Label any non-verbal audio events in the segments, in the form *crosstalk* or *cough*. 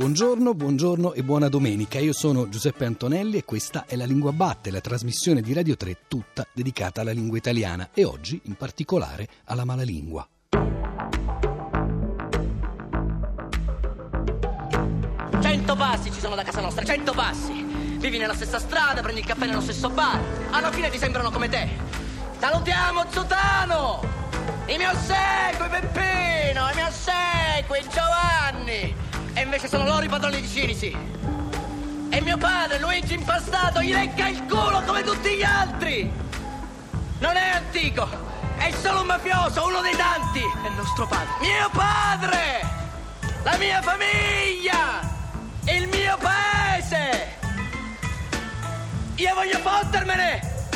Buongiorno, buongiorno e buona domenica. Io sono Giuseppe Antonelli e questa è La Lingua Batte, la trasmissione di Radio 3 tutta dedicata alla lingua italiana e oggi in particolare alla malalingua. Cento passi ci sono da casa nostra, cento passi. Vivi nella stessa strada, prendi il caffè nello stesso bar. Alla fine ti sembrano come te. Salutiamo Zutano! I miei ossequi, Peppino! I miei ossequi, Giovanni! E invece sono loro i padroni di Cinisi. E mio padre, Luigi Impastato, gli lecca il culo come tutti gli altri. Non è antico, è solo un mafioso, uno dei tanti. È nostro padre. Mio padre! La mia famiglia! Il mio paese! Io voglio fottermene!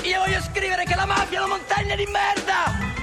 Io voglio scrivere che la mafia è una montagna di merda!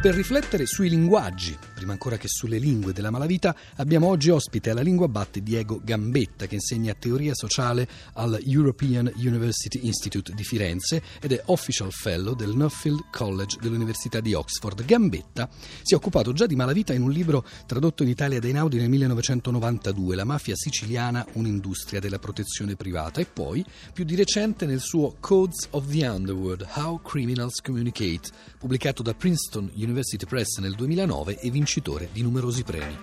Per riflettere sui linguaggi prima ancora che sulle lingue della malavita, abbiamo oggi ospite alla Lingua Batte Diego Gambetta, che insegna teoria sociale al European University Institute di Firenze ed è Official Fellow del Nuffield College dell'Università di Oxford. Gambetta si è occupato già di malavita in un libro tradotto in Italia dai Naudi nel 1992, La mafia siciliana, un'industria della protezione privata, e poi, più di recente, nel suo Codes of the Underworld, How Criminals Communicate, pubblicato da Princeton University Press nel 2009 e vincente vincitore di numerosi premi.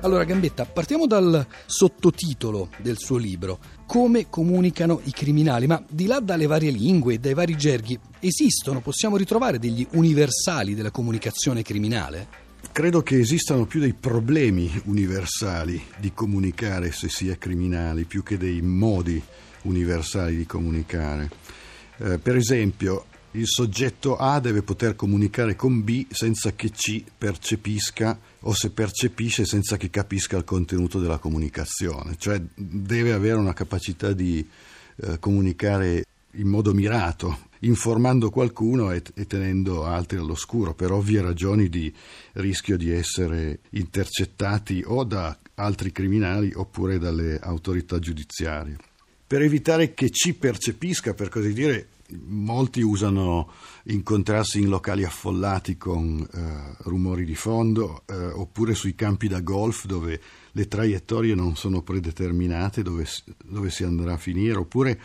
Allora Gambetta, partiamo dal sottotitolo del suo libro, Come comunicano i criminali, ma di là dalle varie lingue e dai vari gerghi, esistono, possiamo ritrovare degli universali della comunicazione criminale? Credo che esistano più dei problemi universali di comunicare se si è criminali, più che dei modi universali di comunicare. Eh, per esempio, il soggetto A deve poter comunicare con B senza che C percepisca o se percepisce senza che capisca il contenuto della comunicazione, cioè deve avere una capacità di eh, comunicare in modo mirato, informando qualcuno e, e, tenendo altri all'oscuro per ovvie ragioni di rischio di essere intercettati o da altri criminali oppure dalle autorità giudiziarie per evitare che ci percepisca, per così dire, molti usano incontrarsi in locali affollati con eh, rumori di fondo eh, oppure sui campi da golf dove le traiettorie non sono predeterminate, dove, dove si andrà a finire, oppure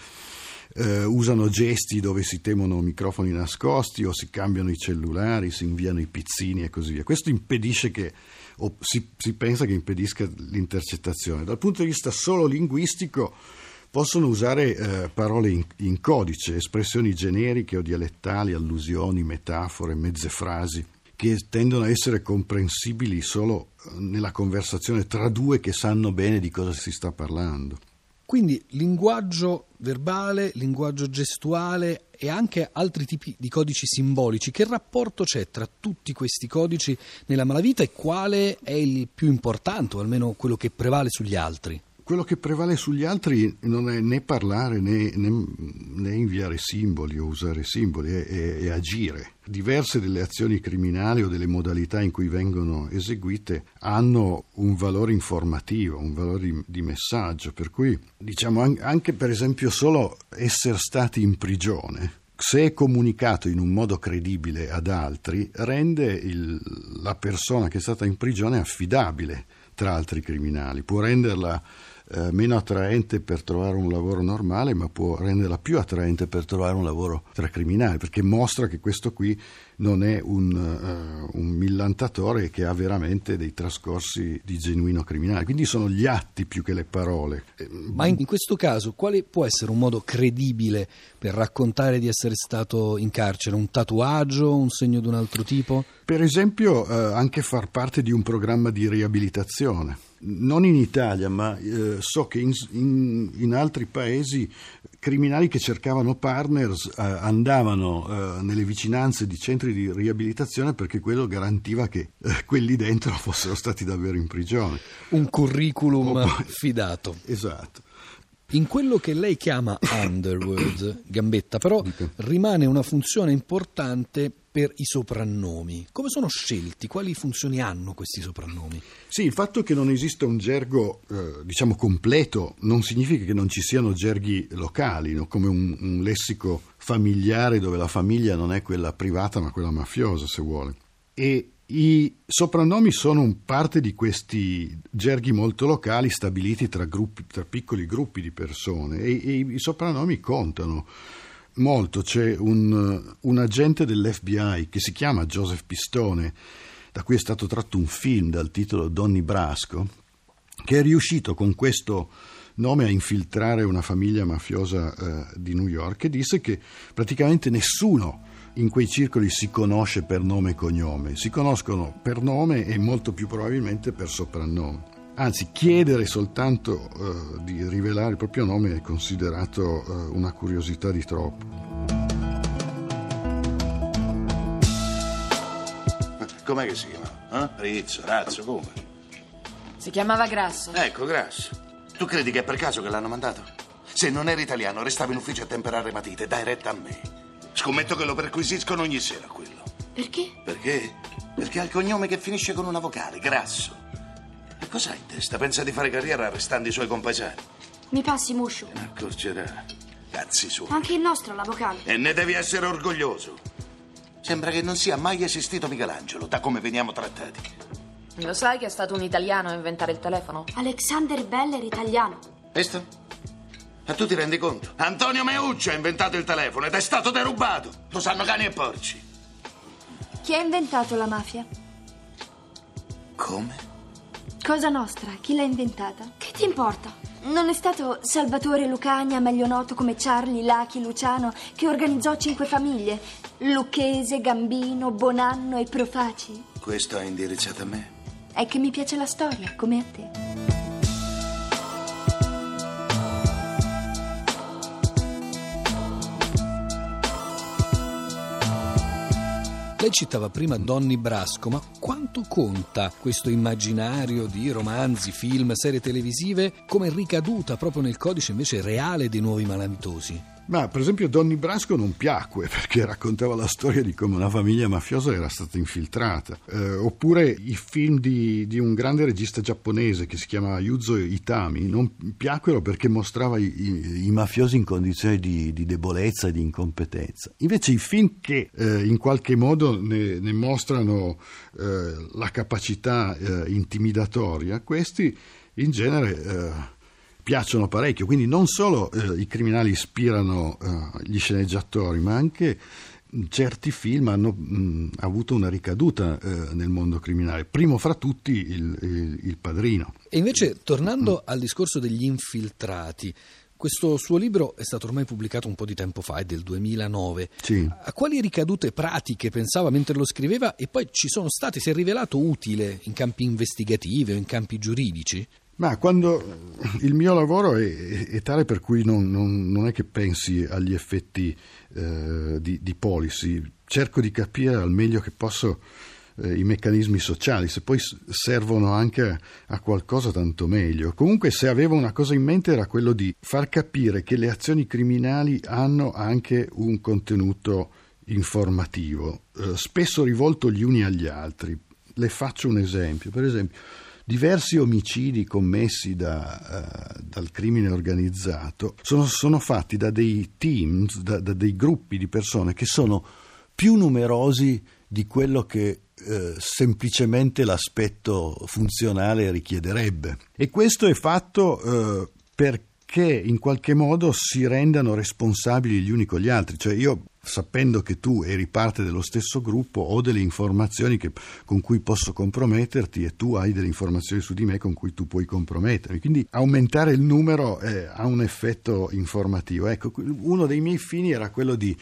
eh, usano gesti dove si temono microfoni nascosti o si cambiano i cellulari, si inviano i pizzini e così via. Questo impedisce che, o si, si pensa che impedisca l'intercettazione. Dal punto di vista solo linguistico, possono usare eh, parole in, in, codice, espressioni generiche o dialettali, allusioni, metafore, mezze frasi, che tendono a essere comprensibili solo eh, nella conversazione tra due che sanno bene di cosa si sta parlando. Quindi linguaggio verbale, linguaggio gestuale e anche altri tipi di codici simbolici. Che rapporto c'è tra tutti questi codici nella malavita e quale è il più importante, o almeno quello che prevale sugli altri? Quello che prevale sugli altri non è né parlare né, né, né inviare simboli o usare simboli, è, è, è, agire. Diverse delle azioni criminali o delle modalità in cui vengono eseguite hanno un valore informativo, un valore di, messaggio, per cui diciamo anche per esempio solo essere stati in prigione se è comunicato in un modo credibile ad altri, rende il, la persona che è stata in prigione affidabile tra altri criminali, può renderla eh, meno attraente per trovare un lavoro normale, ma può renderla più attraente per trovare un lavoro tra criminali, perché mostra che questo qui non è un, uh, un millantatore che ha veramente dei trascorsi di genuino criminale. Quindi sono gli atti più che le parole. Ma in, in questo caso, quale può essere un modo credibile per raccontare di essere stato in carcere? Un tatuaggio, un segno di un altro tipo? Per esempio, eh, anche far parte di un programma di riabilitazione non in Italia, ma eh, so che in, in, in, altri paesi criminali che cercavano partners eh, andavano eh, nelle vicinanze di centri di riabilitazione perché quello garantiva che eh, quelli dentro *laughs* fossero stati davvero in prigione. Un curriculum poi, fidato. Esatto. In quello che lei chiama *coughs* Underworld, Gambetta, però rimane una funzione importante per i soprannomi. Come sono scelti? Quali funzioni hanno questi soprannomi? Sì, il fatto che non esista un gergo, eh, diciamo, completo non significa che non ci siano gerghi locali, no? come un, un lessico familiare dove la famiglia non è quella privata ma quella mafiosa, se vuole. E i soprannomi sono parte di questi gerghi molto locali stabiliti tra, gruppi, tra piccoli gruppi di persone e, e, i soprannomi contano molto. C'è un, un agente dell'FBI che si chiama Joseph Pistone, da cui è stato tratto un film dal titolo Donny Brasco, che è riuscito con questo nome a infiltrare una famiglia mafiosa eh, di New York e disse che praticamente nessuno in quei circoli si conosce per nome e cognome, si conoscono per nome e molto più probabilmente per soprannome. Anzi, chiedere soltanto uh, di rivelare il proprio nome è considerato uh, una curiosità di troppo. Com'è che si chiamava? Eh? Rizzo, Razzo, come? Si chiamava Grasso. Ecco, Grasso. Tu credi che è per caso che l'hanno mandato? Se non eri italiano, restava in ufficio a temperare matite, dai retta a me. Scommetto che lo perquisiscono ogni sera quello. Perché? Perché? Perché ha il cognome che finisce con una vocale, grasso. E cosa ha in testa? Pensa di fare carriera arrestando i suoi compaesani? Mi passi, Muscio. Ne accorgerà. Cazzi su. Anche il nostro ha la vocale. E ne devi essere orgoglioso. Sembra che non sia mai esistito Michelangelo, da come veniamo trattati. Lo sai che è stato un italiano a inventare il telefono? Alexander Bell era italiano. Visto? Ma tu ti rendi conto? Antonio Meucci ha inventato il telefono ed è stato derubato. Lo sanno cani e porci. Chi ha inventato la mafia? Come? Cosa nostra? Chi l'ha inventata? Che ti importa? Non è stato Salvatore Lucagna, meglio noto come Charlie, Lachi, Luciano, che organizzò cinque famiglie? Lucchese, Gambino, Bonanno e Profaci? Questo è indirizzato a me? È che mi piace la storia, come a te. Lei citava prima Donny Brasco, ma quanto conta questo immaginario di romanzi, film, serie televisive come ricaduta proprio nel codice invece reale dei nuovi malavitosi? Ma per esempio Donny Brasco non piacque *laughs* perché raccontava la storia di come una famiglia mafiosa era stata infiltrata. Eh, oppure i film di, di, un grande regista giapponese che si chiama Yuzo Itami non piacquero perché mostrava i, i, i mafiosi in condizioni di, di, debolezza e di incompetenza. Invece i film che eh, in qualche modo ne, ne mostrano eh, la capacità eh, intimidatoria, questi in genere eh, piacciono parecchio, quindi non solo eh, i criminali ispirano eh, gli sceneggiatori, ma anche certi film hanno mh, avuto una ricaduta eh, nel mondo criminale, primo fra tutti il, il, il Padrino. E invece, tornando mm. al discorso degli infiltrati, questo suo libro è stato ormai pubblicato un po' di tempo fa, è del 2009. Sì. A quali ricadute pratiche pensava mentre lo scriveva e poi ci sono state, si è rivelato utile in campi investigativi o in campi giuridici? Ma quando il mio lavoro è, è tale per cui non, non, non, è che pensi agli effetti eh, di, di, policy, cerco di capire al meglio che posso eh, i meccanismi sociali, se poi servono anche a qualcosa tanto meglio. Comunque se avevo una cosa in mente era quello di far capire che le azioni criminali hanno anche un contenuto informativo, eh, spesso rivolto gli uni agli altri. Le faccio un esempio, per esempio diversi omicidi commessi da, uh, dal crimine organizzato sono, sono, fatti da dei teams, da, da, dei gruppi di persone che sono più numerosi di quello che uh, semplicemente l'aspetto funzionale richiederebbe. E questo è fatto uh, perché in qualche modo si rendano responsabili gli uni con gli altri. Cioè io sapendo che tu eri parte dello stesso gruppo, ho delle informazioni che, con cui posso comprometterti e tu hai delle informazioni su di me con cui tu puoi compromettermi. Quindi aumentare il numero eh, ha un effetto informativo. Ecco, uno dei miei fini era quello di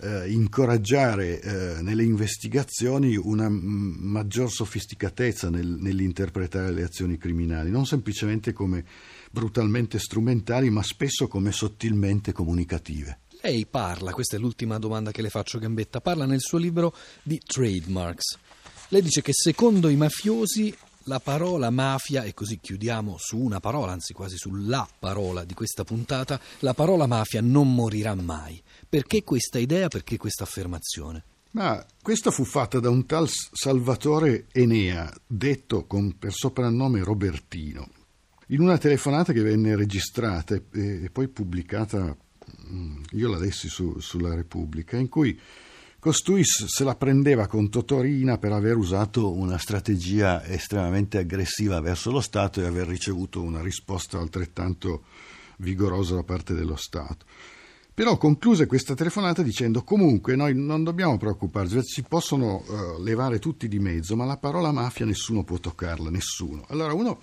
eh, incoraggiare eh, nelle investigazioni una m- maggior sofisticatezza nel, nell'interpretare le azioni criminali, non semplicemente come brutalmente strumentali, ma spesso come sottilmente comunicative. Lei parla, questa è l'ultima domanda che le faccio Gambetta, parla nel suo libro di trademarks. Lei dice che secondo i mafiosi la parola mafia, e così chiudiamo su una parola, anzi quasi sulla parola di questa puntata, la parola mafia non morirà mai. Perché questa idea, perché questa affermazione? Ma questa fu fatta da un tal Salvatore Enea, detto con, per soprannome Robertino, in una telefonata che venne registrata e, e poi pubblicata io la dessi su, sulla Repubblica, in cui costui se la prendeva con Totorina per aver usato una strategia estremamente aggressiva verso lo Stato e aver ricevuto una risposta altrettanto vigorosa da parte dello Stato. Però concluse questa telefonata dicendo comunque noi non dobbiamo preoccuparci, si possono uh, levare tutti di mezzo, ma la parola mafia nessuno può toccarla, nessuno. Allora uno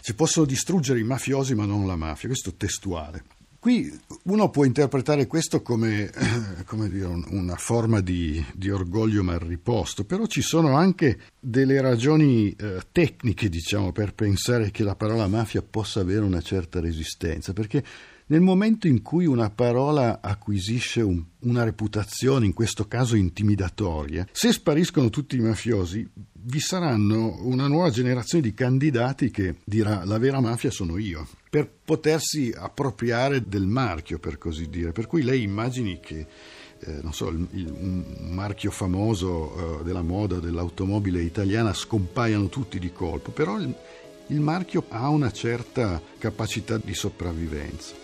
si possono distruggere i mafiosi ma non la mafia, questo testuale. Qui uno può interpretare questo come, *clears throat* come dire, una forma di, di, orgoglio mal riposto, però ci sono anche delle ragioni eh, tecniche, diciamo, per pensare che la parola mafia possa avere una certa resistenza, perché nel momento in cui una parola acquisisce un, una reputazione, in questo caso intimidatoria, se spariscono tutti i mafiosi, vi saranno una nuova generazione di candidati che dirà la vera mafia sono io, per potersi appropriare del marchio, per così dire. Per cui lei immagini che eh, non so, il, il, un marchio famoso eh, della moda, dell'automobile italiana scompaiano tutti di colpo, però il, il marchio ha una certa capacità di sopravvivenza.